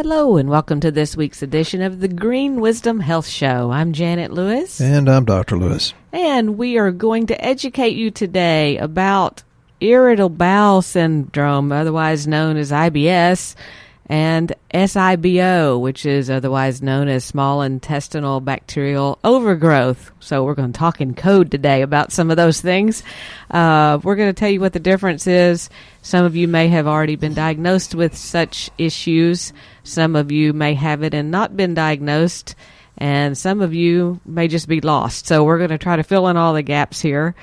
Hello, and welcome to this week's edition of the Green Wisdom Health Show. I'm Janet Lewis. And I'm Dr. Lewis. And we are going to educate you today about irritable bowel syndrome, otherwise known as IBS, and SIBO, which is otherwise known as small intestinal bacterial overgrowth. So we're going to talk in code today about some of those things. Uh, we're going to tell you what the difference is. Some of you may have already been diagnosed with such issues. Some of you may have it and not been diagnosed. And some of you may just be lost. So we're going to try to fill in all the gaps here.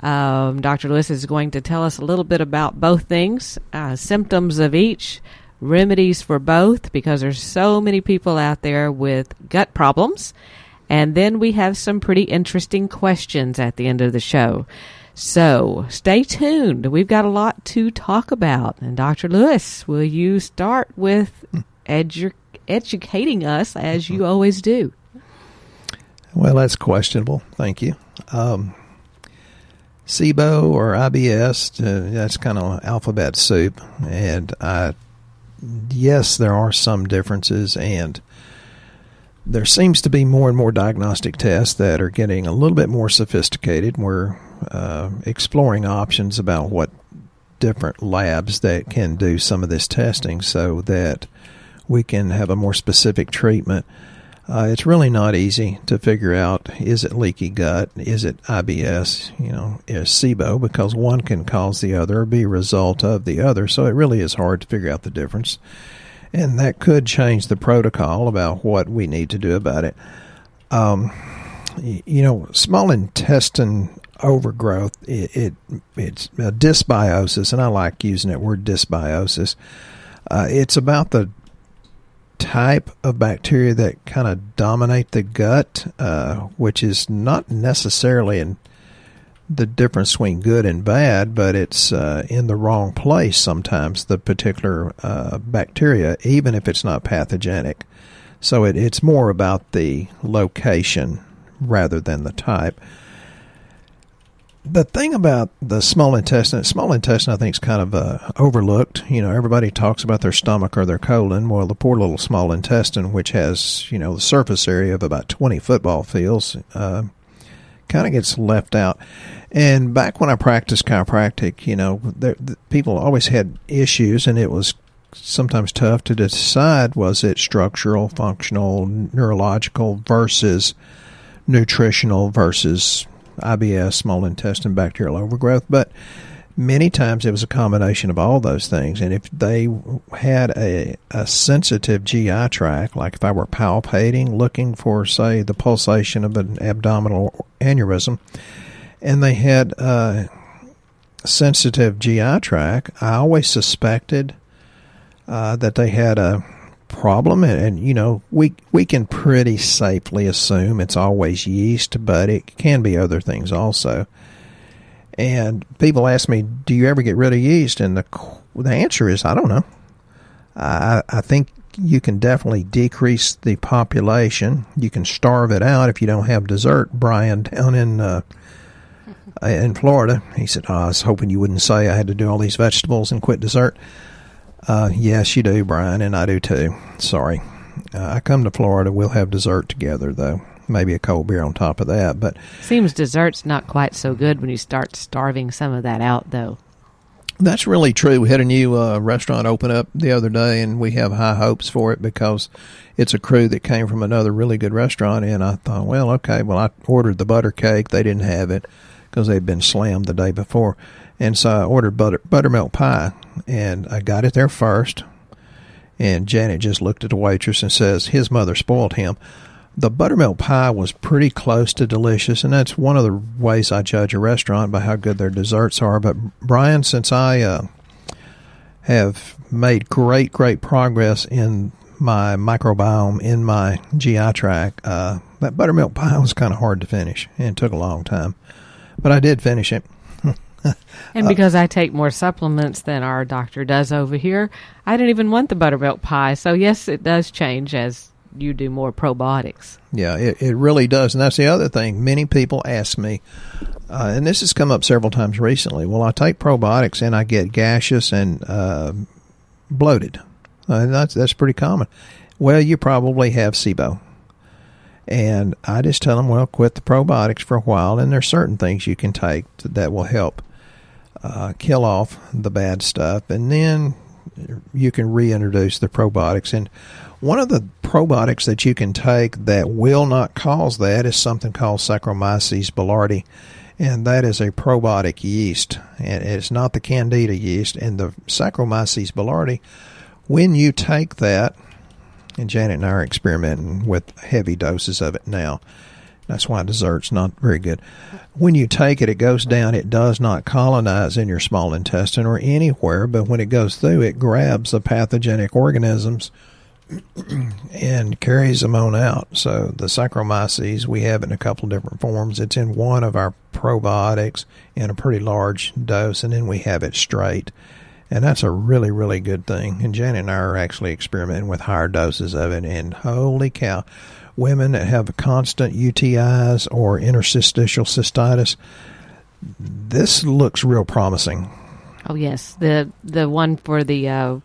Um, Dr. Lewis is going to tell us a little bit about both things, uh, symptoms of each, remedies for both because there's so many people out there with gut problems. And then we have some pretty interesting questions at the end of the show. So stay tuned. We've got a lot to talk about. And Dr. Lewis, will you start with edu- educating us as you always do? Well, that's questionable. Thank you. Um, SIBO or IBS, uh, that's kind of alphabet soup. And I yes, there are some differences, and there seems to be more and more diagnostic tests that are getting a little bit more sophisticated. We're uh, exploring options about what different labs that can do some of this testing so that we can have a more specific treatment. Uh, it's really not easy to figure out is it leaky gut, is it IBS, you know, is SIBO, because one can cause the other or be a result of the other. So it really is hard to figure out the difference. And that could change the protocol about what we need to do about it. Um, you know, small intestine overgrowth, it, it it's dysbiosis, and I like using that word dysbiosis. Uh, it's about the type of bacteria that kind of dominate the gut, uh, which is not necessarily in the difference between good and bad, but it's uh, in the wrong place sometimes, the particular uh, bacteria, even if it's not pathogenic. So it, it's more about the location rather than the type the thing about the small intestine, small intestine, I think is kind of uh, overlooked. You know, everybody talks about their stomach or their colon. Well, the poor little small intestine, which has you know the surface area of about twenty football fields, uh, kind of gets left out. And back when I practiced chiropractic, you know, there, the, people always had issues, and it was sometimes tough to decide was it structural, functional, neurological versus nutritional versus IBS, small intestine bacterial overgrowth, but many times it was a combination of all those things. And if they had a, a sensitive GI tract, like if I were palpating, looking for, say, the pulsation of an abdominal aneurysm, and they had a sensitive GI tract, I always suspected uh, that they had a problem, and, and, you know we we can pretty safely assume it's always yeast, but it can be other things also. And people ask me, "Do you ever get rid of yeast?" And the the answer is, I don't know. I I think you can definitely decrease the population. You can starve it out if you don't have dessert. Brian down in uh, in Florida, he said, oh, "I was hoping you wouldn't say I had to do all these vegetables and quit dessert." Uh, yes, you do, Brian, and I do too. Sorry. Uh, I come to Florida. We'll have dessert together, though. Maybe a cold beer on top of that. But seems dessert's not quite so good when you start starving some of that out, though. That's really true. We had a new uh, restaurant open up the other day, and we have high hopes for it because it's a crew that came from another really good restaurant. And I thought, well, okay, well, I ordered the butter cake. They didn't have it because they'd been slammed the day before. And so I ordered butter, buttermilk pie, and I got it there first. And Janet just looked at the waitress and says, His mother spoiled him. The buttermilk pie was pretty close to delicious, and that's one of the ways I judge a restaurant by how good their desserts are. But Brian, since I uh, have made great, great progress in my microbiome in my GI tract, uh, that buttermilk pie was kind of hard to finish, and took a long time. But I did finish it. and because I take more supplements than our doctor does over here, I didn't even want the buttermilk pie. So, yes, it does change as you do more probiotics. Yeah, it, it really does. And that's the other thing. Many people ask me, uh, and this has come up several times recently. Well, I take probiotics and I get gaseous and uh, bloated. Uh, that's that's pretty common. Well, you probably have SIBO. And I just tell them, well, quit the probiotics for a while, and there's certain things you can take that will help uh, kill off the bad stuff, and then you can reintroduce the probiotics. And one of the probiotics that you can take that will not cause that is something called Saccharomyces boulardii, and that is a probiotic yeast, and it's not the Candida yeast. And the Saccharomyces boulardii, when you take that, and Janet and I are experimenting with heavy doses of it now. That's why dessert's not very good. When you take it, it goes down. It does not colonize in your small intestine or anywhere, but when it goes through, it grabs the pathogenic organisms and carries them on out. So the Saccharomyces, we have in a couple different forms. It's in one of our probiotics in a pretty large dose, and then we have it straight. And that's a really, really good thing. And Janet and I are actually experimenting with higher doses of it, and holy cow women that have constant UTIs or interstitial cystitis, this looks real promising. Oh yes, the the one for the uh,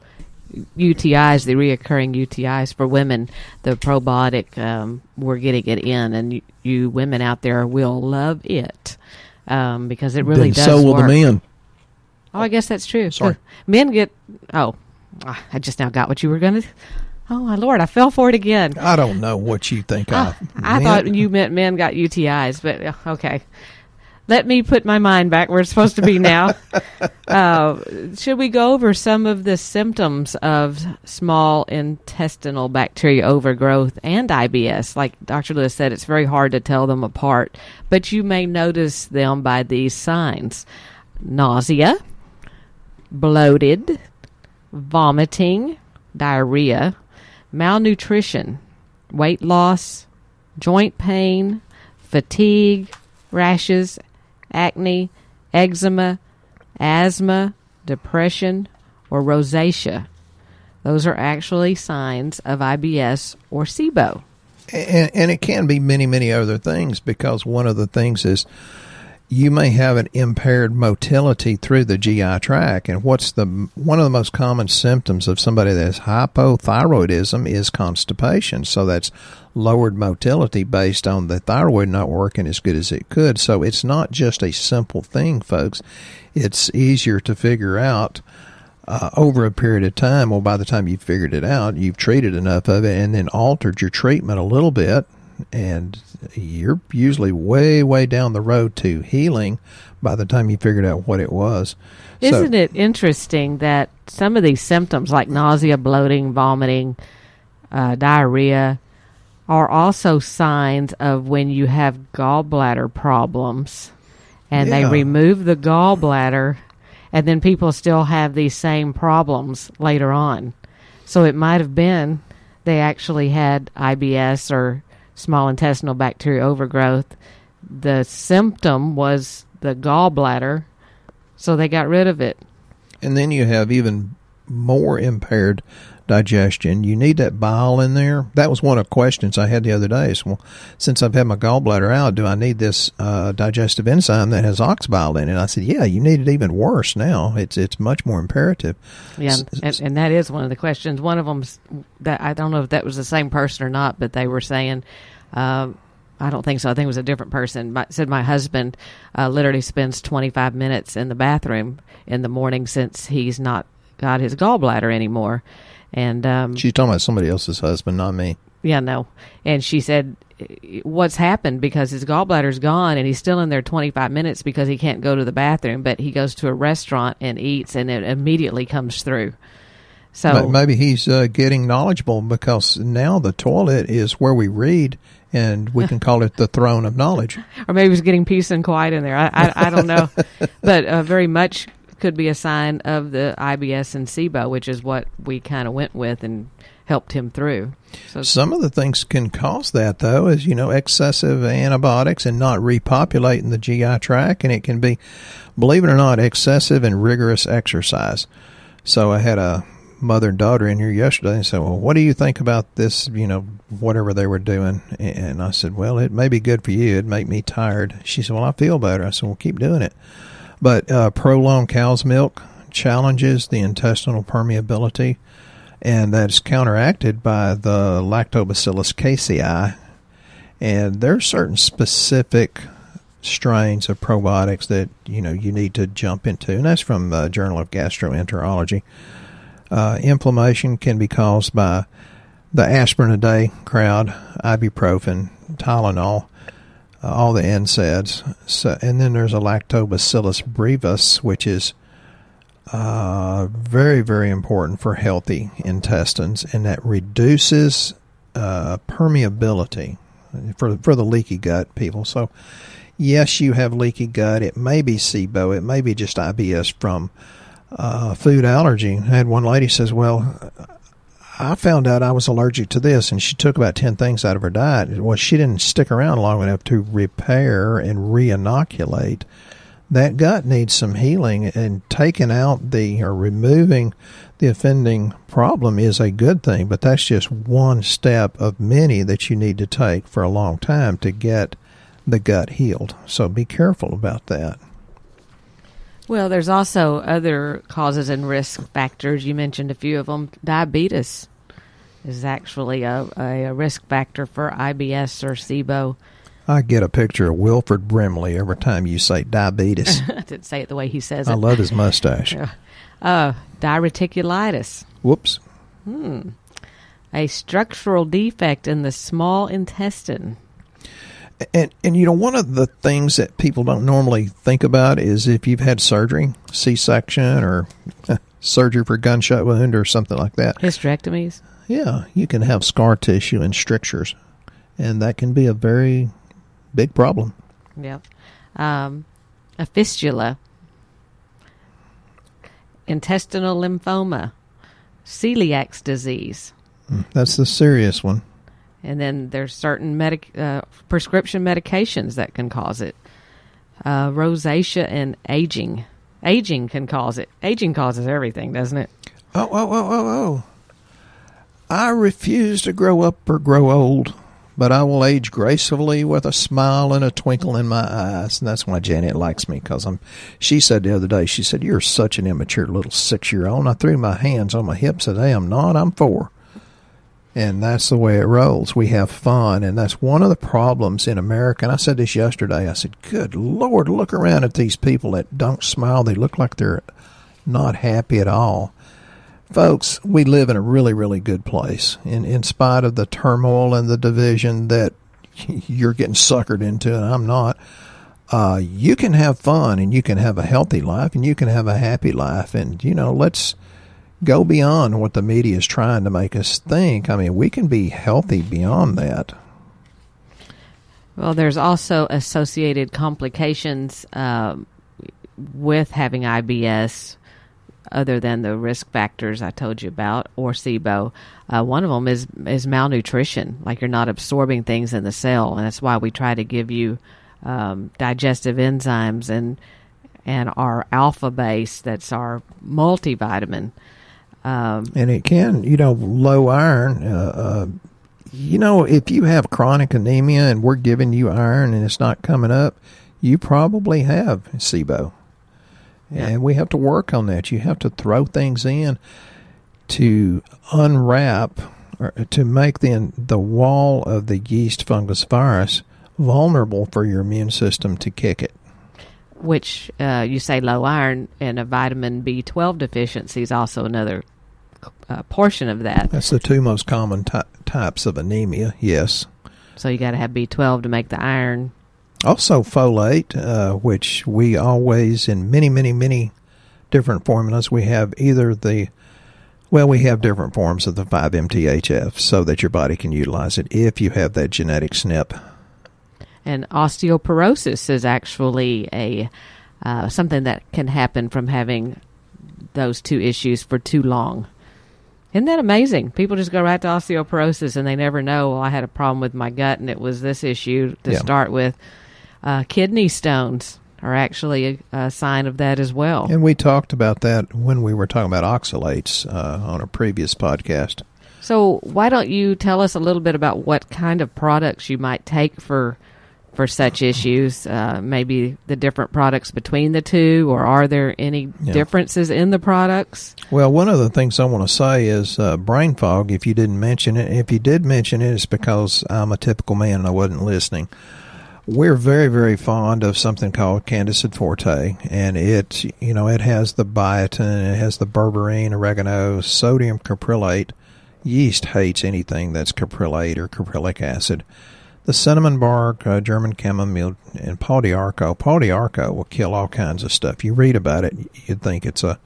UTIs, the reoccurring UTIs for women, the probiotic, um, we're getting it in, and you, you, women out there will love it um, because it really then does. So will work. the men. Oh, I guess that's true. Sorry, men get. Oh, I just now got what you were going to. Oh my lord, I fell for it again. I don't know what you think I, I thought you meant men got UTIs, but uh, okay. Let me put my mind back where it's supposed to be now. uh, should we go over some of the symptoms of small intestinal bacteria overgrowth and IBS? Like Dr. Lewis said, it's very hard to tell them apart, but you may notice them by these signs nausea, bloated, vomiting, diarrhea, malnutrition, weight loss, joint pain, fatigue, rashes, acne, eczema, asthma, depression, or rosacea. Those are actually signs of IBS or SIBO. And, and, it can be many, many other things because one of the things is you may have an impaired motility through the GI tract. And what's the one of the most common symptoms of somebody that has hypothyroidism is constipation. So that's lowered motility based on the thyroid not working as good as it could. So it's not just a simple thing, folks. It's easier to figure out. Uh, over a period of time, well, by the time you've figured it out, you've treated enough of it and then altered your treatment a little bit, and you're usually way, way down the road to healing by the time you figured out what it was. Isn't so, it interesting that some of these symptoms, like nausea, bloating, vomiting, uh, diarrhea, are also signs of when you have gallbladder problems and yeah. they remove the gallbladder and then people still have these same problems later on. So it might have been they actually had IBS or small intestinal bacteria overgrowth. The symptom was the gallbladder, so they got rid of it. And then you have even more impaired digestion. You need that bile in there. That was one of the questions I had the other day. Is, well, since I've had my gallbladder out, do I need this uh, digestive enzyme that has ox bile in it? I said, yeah, you need it even worse now. It's it's much more imperative. Yeah, and, and that is one of the questions. One of them that I don't know if that was the same person or not, but they were saying. Um, I don't think so. I think it was a different person. My, said my husband uh, literally spends 25 minutes in the bathroom in the morning since he's not got his gallbladder anymore. And um, she's talking about somebody else's husband, not me. Yeah, no. And she said, "What's happened? Because his gallbladder's gone, and he's still in there 25 minutes because he can't go to the bathroom. But he goes to a restaurant and eats, and it immediately comes through." So maybe he's uh, getting knowledgeable because now the toilet is where we read, and we can call it the throne of knowledge. or maybe he's getting peace and quiet in there. I I, I don't know, but uh, very much could be a sign of the IBS and SIBO, which is what we kind of went with and helped him through. So some of the things can cause that though is you know excessive antibiotics and not repopulating the GI tract and it can be believe it or not excessive and rigorous exercise. So I had a mother and daughter in here yesterday and said, "Well, what do you think about this, you know, whatever they were doing?" And I said, "Well, it may be good for you. It'd make me tired." She said, "Well, I feel better." I said, "Well, keep doing it." But uh, prolonged cow's milk challenges the intestinal permeability. and that's counteracted by the Lactobacillus casei. And there are certain specific strains of probiotics that you know you need to jump into, and that's from the Journal of Gastroenterology. Uh, inflammation can be caused by the aspirin a day crowd, ibuprofen, Tylenol, uh, all the NSAIDs. So, and then there's a Lactobacillus brevis, which is uh, very, very important for healthy intestines, and that reduces uh, permeability for for the leaky gut people. So, yes, you have leaky gut. It may be SIBO. It may be just IBS from uh, food allergy. I had one lady says, "Well, I found out I was allergic to this, and she took about ten things out of her diet. Well, she didn't stick around long enough to repair and re-inoculate." that gut needs some healing and taking out the or removing the offending problem is a good thing, but that's just one step of many that you need to take for a long time to get the gut healed. So be careful about that. Well, there's also other causes and risk factors. You mentioned a few of them. Diabetes is actually a, a risk factor for IBS or SIBO. I get a picture of Wilford Brimley every time you say diabetes. I didn't say it the way he says it. I love his mustache. Uh, diverticulitis. Whoops. Hmm. A structural defect in the small intestine. And and you know one of the things that people don't normally think about is if you've had surgery, C-section or surgery for gunshot wound or something like that. Hysterectomies. Yeah, you can have scar tissue and strictures, and that can be a very big problem. Yep. Um, a fistula, intestinal lymphoma, celiac disease. Mm, that's the serious one. And then there's certain medic- uh, prescription medications that can cause it. Uh, rosacea and aging. Aging can cause it. Aging causes everything, doesn't it? Oh, oh, oh, oh, oh. I refuse to grow up or grow old but I will age gracefully with a smile and a twinkle in my eyes. And that's why Janet likes me because I'm. She said the other day, she said, "You're such an immature little six year old." I threw my hands on my hips and said, I'm not. I'm four. And that's the way it rolls. We have fun, and that's one of the problems in America. And I said this yesterday. I said, "Good Lord, look around at these people that don't smile. They look like they're not happy at all." folks, we live in a really, really good place. In in spite of the turmoil and the division that you're getting suckered into, and I'm not. Uh, you can have fun and you can have a healthy life and you can have a happy life. And, you know, let's go beyond what the media is trying to make us think. I mean, we can be healthy beyond that. Well, there's also associated complications uh, with having IBS other than the risk factors I told you about, or SIBO. Uh, one of them is is malnutrition, like you're not absorbing things in the cell, and that's why we try to give you um, digestive enzymes and and our alpha base, that's our multivitamin. Um, and it can, you know, low iron. Uh, uh, you know, if you have chronic anemia and we're giving you iron and it's not coming up, you probably have SIBO. Yeah. And we have to work on that. You have to throw things in to unwrap or to make the the wall of the yeast fungus virus vulnerable for your immune system to kick it. Which uh, you say low iron and a vitamin B12 deficiency is also another uh, portion of that. That's the two most common ty- types of anemia. Yes. So you got to have B12 to make the iron also, folate, uh, which we always, in many, many, many different formulas, we have either the, well, we have different forms of the 5-MTHF so that your body can utilize it if you have that genetic SNP. And osteoporosis is actually a uh, something that can happen from having those two issues for too long. Isn't that amazing? People just go right to osteoporosis and they never know, well, I had a problem with my gut and it was this issue to yeah. start with. Uh, kidney stones are actually a, a, sign of that as well. And we talked about that when we were talking about oxalates uh, on a previous podcast. So, why don't you tell us a little bit about what kind of products you might take for for such issues? Uh, maybe the different products between the two, or are there any Yeah. differences in the products? Well, one of the things I want to say is uh, brain fog. If you didn't mention it, if you did mention it, it's because I'm a typical man and I wasn't listening. We're very, very fond of something called Candicid Forte, and it, you know, it has the biotin, it has the berberine, oregano, sodium caprylate. Yeast hates anything that's caprylate or caprylic acid. The cinnamon bark, uh, German chamomile, and Pau d'Arco. Pau d'Arco will kill all kinds of stuff. You read about it, you'd think it's a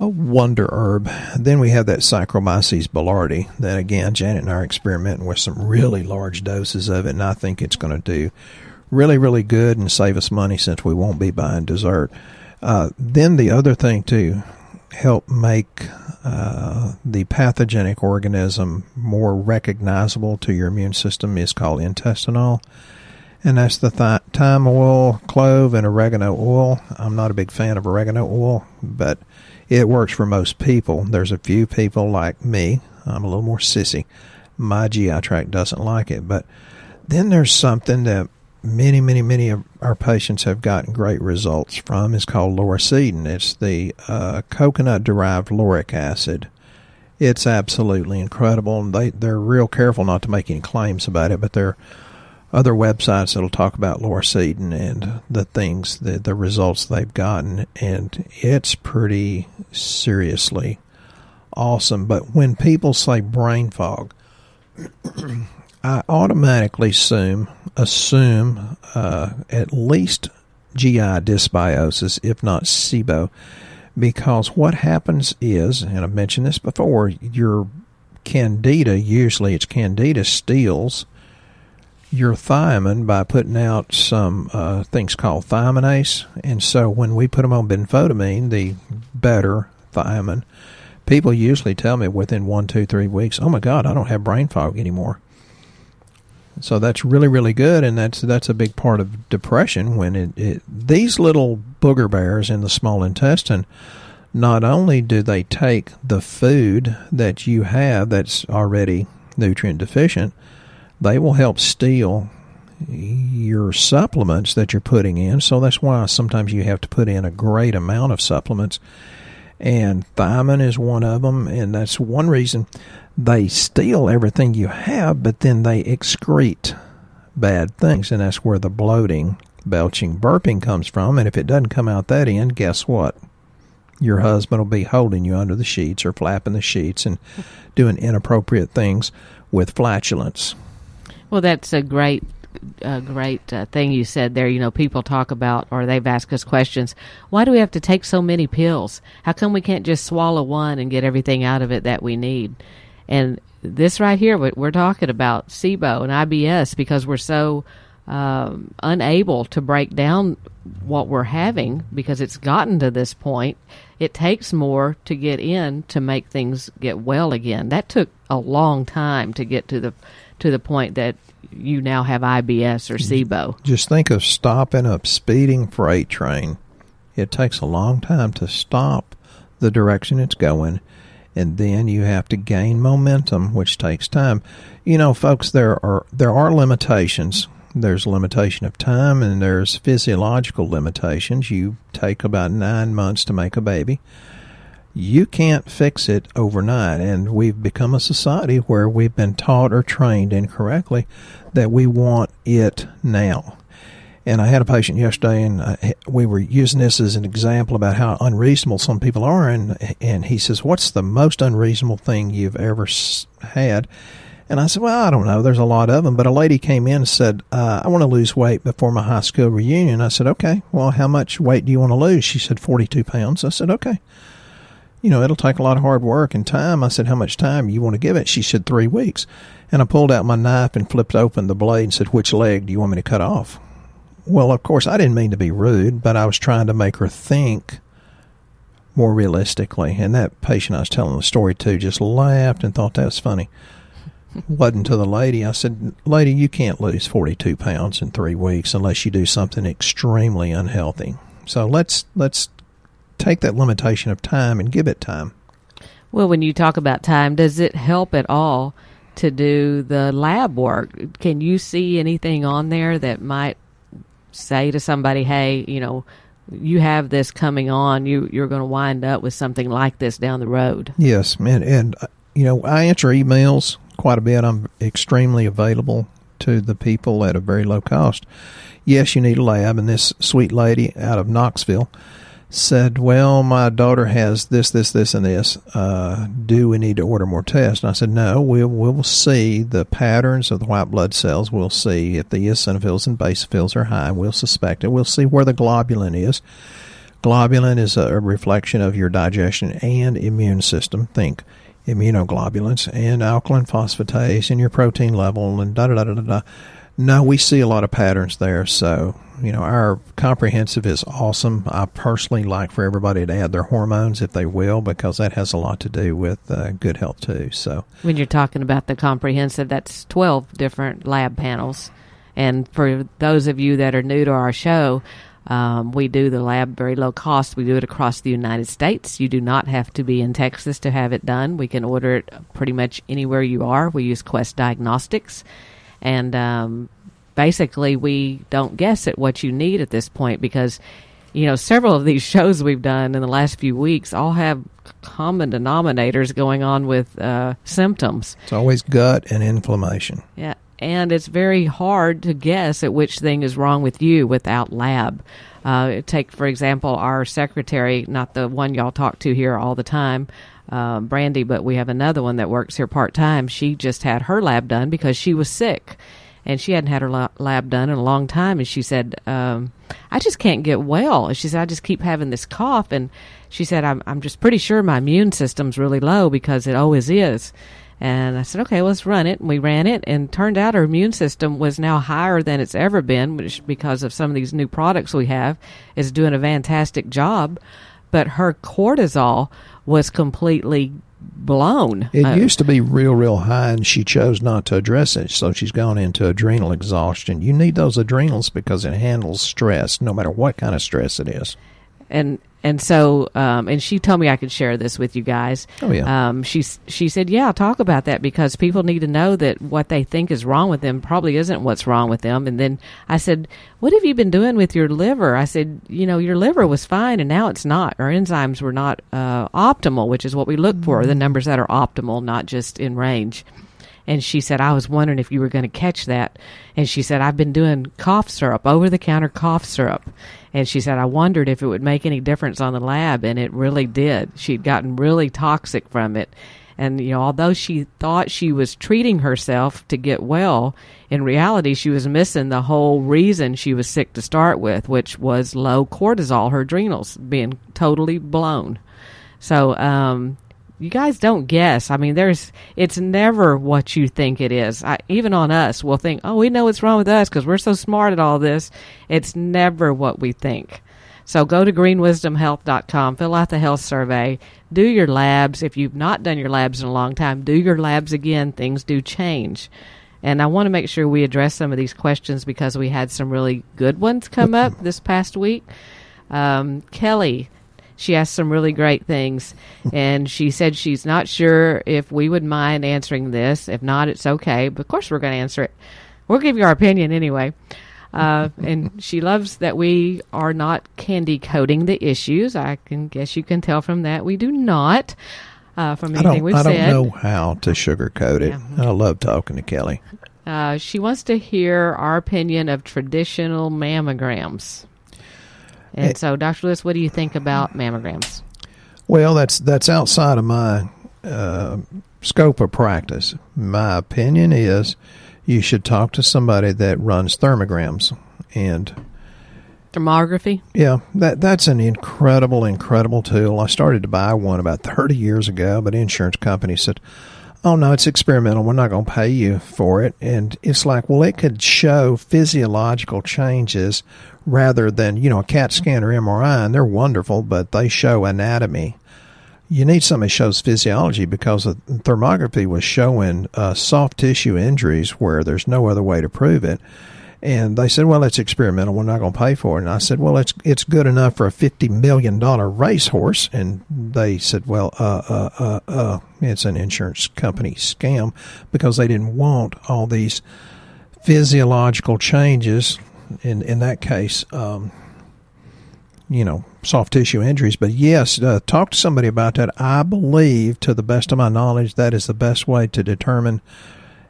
a wonder herb. Then we have that Saccharomyces boulardii. That again, Janet and I are experimenting with some really large doses of it, and I think it's going to do really, really good and save us money since we won't be buying dessert. Uh, then the other thing to help make uh, the pathogenic organism more recognizable to your immune system is called intestinal. And that's the th- thyme oil, clove, and oregano oil. I'm not a big fan of oregano oil, but it works for most people. There's a few people like me. I'm a little more sissy. My GI tract doesn't like it. But then there's something that many, many, many of our patients have gotten great results from. is called lauricidin. It's the uh, coconut derived lauric acid. It's absolutely incredible. And they, they're real careful not to make any claims about it, but there are other websites that'll talk about lauricidin and the things, the, the results they've gotten. And it's pretty seriously awesome. But when people say brain fog, I automatically assume assume uh, at least GI dysbiosis, if not SIBO, because what happens is, and I've mentioned this before, your candida usually it's candida steals your thiamine by putting out some uh, things called thiaminase, and so when we put them on benfotiamine, the better thiamine, people usually tell me within one, two, three weeks, "Oh my God, I don't have brain fog anymore." So that's really, really good, and that's that's a big part of depression. When it, it these little booger bears in the small intestine, not only do they take the food that you have that's already nutrient deficient, they will help steal your supplements that you're putting in. So that's why sometimes you have to put in a great amount of supplements. And thiamine is one of them, and that's one reason they steal everything you have, but then they excrete bad things, and that's where the bloating, belching, burping comes from. And if it doesn't come out that end, guess what? Your husband will be holding you under the sheets or flapping the sheets and doing inappropriate things with flatulence. Well, that's a great, uh, great uh, thing you said there. You know, people talk about, or they've asked us questions. Why do we have to take so many pills? How come we can't just swallow one and get everything out of it that we need? And this right here, we're talking about SIBO and IBS, because we're so um, unable to break down what we're having because it's gotten to this point. It takes more to get in to make things get well again. That took a long time to get to the to the point that you now have IBS or SIBO. Just think of stopping a speeding freight train. It takes a long time to stop the direction it's going, and then you have to gain momentum, which takes time. You know, folks, there are there are limitations. There's limitation of time, and there's physiological limitations. You take about nine months to make a baby. You can't fix it overnight, and we've become a society where we've been taught or trained incorrectly that we want it now. And I had a patient yesterday, and I, we were using this as an example about how unreasonable some people are. And and he says, "What's the most unreasonable thing you've ever had?" And I said, "Well, I don't know. There's a lot of them." But a lady came in and said, uh, "I want to lose weight before my high school reunion." I said, "Okay. Well, how much weight do you want to lose?" She said, "42 pounds." I said, "Okay." You know, it'll take a lot of hard work and time. I said, How much time you want to give it? She said, Three weeks. And I pulled out my knife and flipped open the blade and said, Which leg do you want me to cut off? Well, of course, I didn't mean to be rude, but I was trying to make her think more realistically. And that patient I was telling the story to just laughed and thought that was funny. Wasn't to the lady. I said, Lady, you can't lose 42 pounds in three weeks unless you do something extremely unhealthy. So let's let's take that limitation of time and give it time. Well, when you talk about time, does it help at all to do the lab work. Can you see anything on there that might say to somebody, "Hey, you know, you have this coming on. You you're going to wind up with something like this down the road." Yes, and and uh, you know, I answer emails quite a bit. I'm extremely available to the people at a very low cost. Yes, you need a lab, and this sweet lady out of Knoxville said, "Well, my daughter has this, this, this, and this. Uh, do we need to order more tests?" And I said, "No. We'll we'll see the patterns of the white blood cells. We'll see if the eosinophils and basophils are high. We'll suspect it. We'll see where the globulin is. Globulin is a reflection of your digestion and immune system. Think." Immunoglobulins and alkaline phosphatase and your protein level and da da da da da. No, we see a lot of patterns there. So you know, our comprehensive is awesome. I personally like for everybody to add their hormones if they will, because that has a lot to do with uh, good health too. So when you're talking about the comprehensive, that's 12 different lab panels. And for those of you that are new to our show, um, we do the lab very low cost. We do it across the United States. You do not have to be in Texas to have it done. We can order it pretty much anywhere you are. We use Quest Diagnostics. And um, basically we don't guess at what you need at this point because you know several of these shows we've done in the last few weeks all have common denominators going on with uh, symptoms. It's always gut and inflammation. Yeah. And it's very hard to guess at which thing is wrong with you without lab. Uh, take for example our secretary not the one y'all talk to here all the time uh, brandy but we have another one that works here part-time she just had her lab done because she was sick and she hadn't had her lab done in a long time. And she said, um, "I just can't get well." And she said, "I just keep having this cough." And she said, "I'm I'm just pretty sure my immune system's really low because it always is." And I said, "Okay, let's run it." And we ran it, and turned out her immune system was now higher than it's ever been, which because of some of these new products we have is doing a fantastic job. But her cortisol was completely blown. It uh, used to be real, real high, and she chose not to address it, so she's gone into adrenal exhaustion. You need those adrenals because it handles stress, no matter what kind of stress it is. And and so um, and she told me I could share this with you guys. Oh yeah. Um, she she said, yeah, I'll talk about that because people need to know that what they think is wrong with them probably isn't what's wrong with them. And then I said, what have you been doing with your liver? I said, you know, your liver was fine and now it's not. Our enzymes were not uh, optimal, which is what we look for, the mm-hmm. numbers that are optimal, not just in range. And she said, I was wondering if you were going to catch that. And she said, I've been doing cough syrup, over the counter cough syrup. And she said, I wondered if it would make any difference on the lab. And it really did. She'd gotten really toxic from it. And, you know, although she thought she was treating herself to get well, in reality, she was missing the whole reason she was sick to start with, which was low cortisol, her adrenals being totally blown. So, um, you guys don't guess. I mean, there's it's never what you think it is. I, even on us, we'll think, "Oh, we know what's wrong with us because we're so smart at all this." It's never what we think. So go to greenwisdomhealth.com, fill out the health survey, do your labs. If you've not done your labs in a long time, do your labs again. Things do change. And I want to make sure we address some of these questions because we had some really good ones come up this past week. Um, Kelly she asked some really great things, and she said she's not sure if we would mind answering this. If not, it's okay. But of course, we're going to answer it. We'll give you our opinion anyway. Uh, and she loves that we are not candy coating the issues. I can guess you can tell from that we do not. Uh, from anything we've I said, I don't know how to sugarcoat it. Yeah. I love talking to Kelly. Uh, she wants to hear our opinion of traditional mammograms. And it, so, Dr. Lewis, what do you think about mammograms? Well, that's that's outside of my uh, scope of practice. My opinion is you should talk to somebody that runs thermograms and thermography. Yeah, that that's an incredible, incredible tool. I started to buy one about thirty years ago, but insurance company said, "Oh no, it's experimental. We're not going to pay you for it." And it's like, well, it could show physiological changes rather than, you know, a CAT scan or MRI, and they're wonderful, but they show anatomy. You need something that shows physiology because thermography was showing uh, soft tissue injuries where there's no other way to prove it. And they said, "Well, it's experimental. We're not going to pay for it." And I said, "Well, it's it's good enough for a fifty million dollar racehorse." And they said, "Well, uh, uh, uh, uh, it's an insurance company scam because they didn't want all these physiological changes. In in that case, um, you know, soft tissue injuries. But yes, uh, talk to somebody about that. I believe, to the best of my knowledge, that is the best way to determine."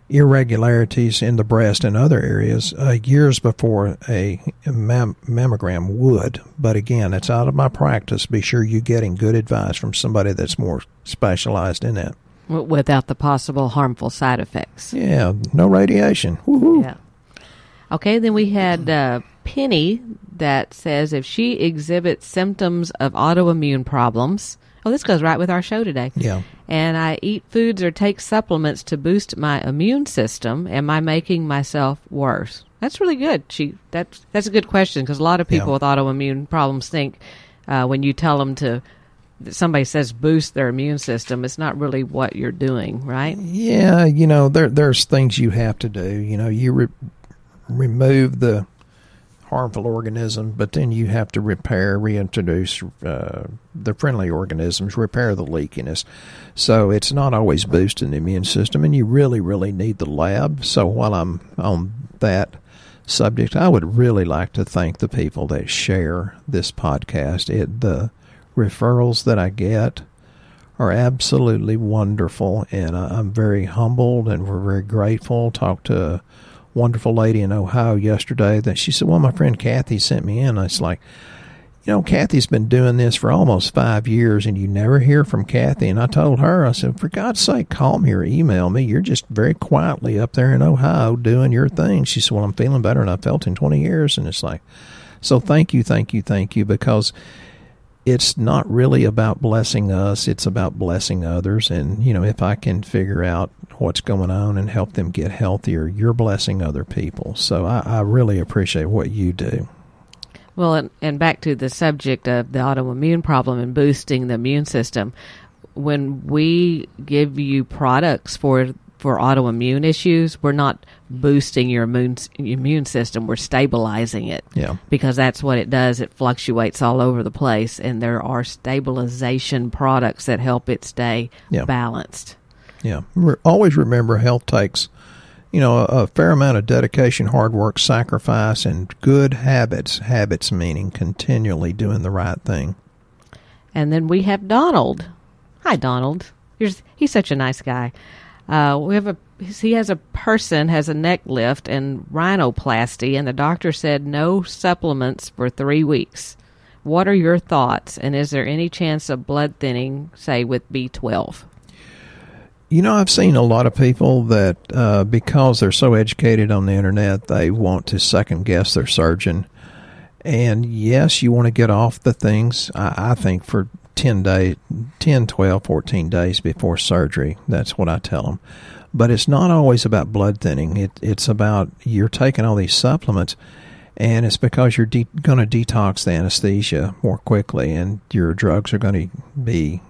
Irregularities in the breast and other areas uh, years before a mam- mammogram would. But again, it's out of my practice. Be sure you're getting good advice from somebody that's more specialized in that. Without the possible harmful side effects. Yeah, no radiation. Woo-hoo. Yeah. Okay, then we had uh, Penny that says if she exhibits symptoms of autoimmune problems, Oh, this goes right with our show today. Yeah. And I eat foods or take supplements to boost my immune system. Am I making myself worse? That's really good. She that's that's a good question because a lot of people Yeah. with autoimmune problems think uh, when you tell them to somebody says boost their immune system, it's not really what you're doing, right? Yeah, you know, there there's things you have to do. You know, you re- remove the harmful organism, but then you have to repair, reintroduce uh, the friendly organisms, repair the leakiness. So it's not always boosting the immune system, and you really, really need the lab. So while I'm on that subject, I would really like to thank the people that share this podcast. It the referrals that I get are absolutely wonderful, and I'm very humbled and we're very grateful. Talk to wonderful lady in Ohio yesterday that she said, "Well, my friend Kathy sent me in." I was like, "You know, Kathy's been doing this for almost five years, and you never hear from Kathy." And I told her, I said, "For God's sake, call me or email me. You're just very quietly up there in Ohio doing your thing." She said, "Well, I'm feeling better than I felt in 20 years," and it's like, so thank you, thank you, thank you, because it's not really about blessing us it's about blessing others. And you know if i can figure out what's going on and help them get healthier you're blessing other people. So i, I really appreciate what you do. Well, and, and back to the subject of the autoimmune problem and boosting the immune system. When we give you products for for autoimmune issues, we're not boosting your immune immune system. We're stabilizing it yeah because that's what it does. It fluctuates all over the place, and there are stabilization products that help it stay Yeah. balanced. yeah Re- always remember health takes you know a, a fair amount of dedication hard work sacrifice and good habits habits meaning continually doing the right thing And then we have Donald. Hi, Donald. Here's, he's such a nice guy. Uh, we have a he has a person has a neck lift and rhinoplasty, and the doctor said no supplements for three weeks. What are your thoughts? And is there any chance of blood thinning, say with B twelve? You know, I've seen a lot of people that uh, because they're so educated on the internet, they want to second guess their surgeon. And yes, you want to get off the things, I, I think, for 10 days, 10, 12, 14 days before surgery. That's what I tell them. But it's not always about blood thinning. It, it's about you're taking all these supplements, and it's because you're de- going to detox the anesthesia more quickly, and your drugs are going to be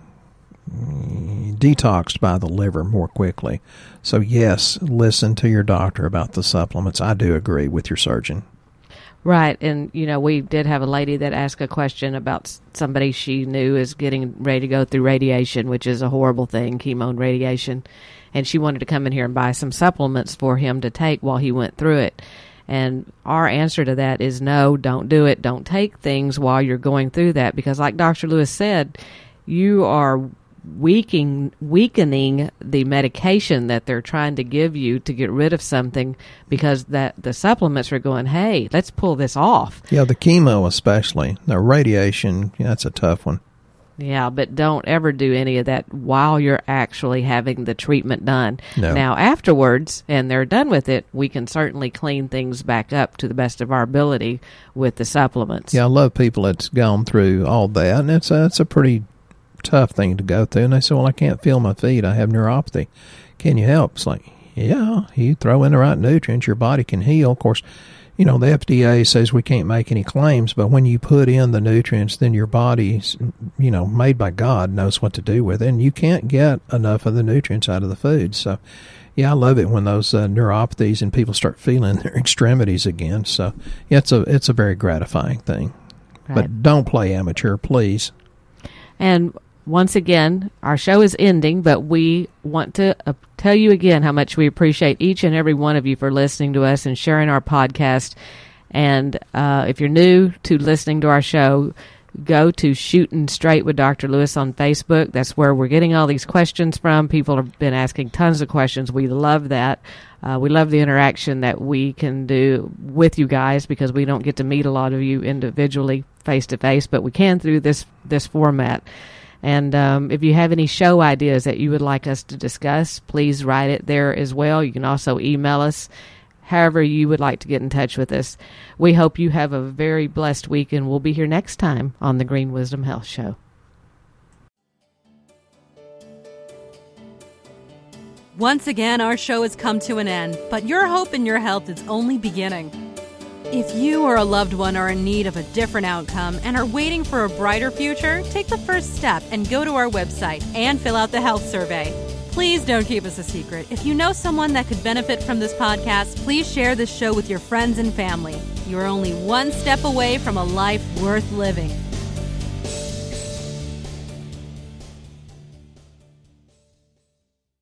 detoxed by the liver more quickly. So, yes, listen to your doctor about the supplements. I do agree with your surgeon. Right, and you know we did have a lady that asked a question about somebody she knew is getting ready to go through radiation, which is a horrible thing, chemo and radiation, and she wanted to come in here and buy some supplements for him to take while he went through it. And our answer to that is no, don't do it. Don't take things while you're going through that because, like Dr. Lewis said, you are weakening weakening the medication that they're trying to give you to get rid of something because that the supplements are going hey let's pull this off Yeah, the chemo especially. The radiation, yeah, that's a tough one. yeah but don't ever do any of that while you're actually having the treatment done No. now afterwards and they're done with it we can certainly clean things back up to the best of our ability with the supplements Yeah, I love people that's gone through all that, and it's a, it's a pretty tough thing to go through. And they say, "Well, I can't feel my feet. I have neuropathy. Can you help?" It's like, yeah, you throw in the right nutrients, your body can heal. Of course, you know, the FDA says we can't make any claims, but when you put in the nutrients, then your body's, you know, made by God knows what to do with it, and you can't get enough of the nutrients out of the food. So, yeah, I love it when those uh, neuropathies and people start feeling their extremities again. So, yeah, it's a it's a very gratifying thing. Right. But don't play amateur, please. And once again, our show is ending, but we want to uh, tell you again how much we appreciate each and every one of you for listening to us and sharing our podcast. And uh, if you're new to listening to our show, go to Shooting Straight with Dr. Lewis on Facebook. That's where we're getting all these questions from. People have been asking tons of questions. We love that. Uh, we love the interaction that we can do with you guys because we don't get to meet a lot of you individually face to face, but we can through this this format. And um, if you have any show ideas that you would like us to discuss, please write it there as well. You can also email us, however you would like to get in touch with us. We hope you have a very blessed week, and we'll be here next time on the Green Wisdom Health Show. Once again, our show has come to an end, but your hope in your health is only beginning. If you or a loved one are in need of a different outcome and are waiting for a brighter future, take the first step and go to our website and fill out the health survey. Please don't keep us a secret. If you know someone that could benefit from this podcast, please share this show with your friends and family. You are only one step away from a life worth living.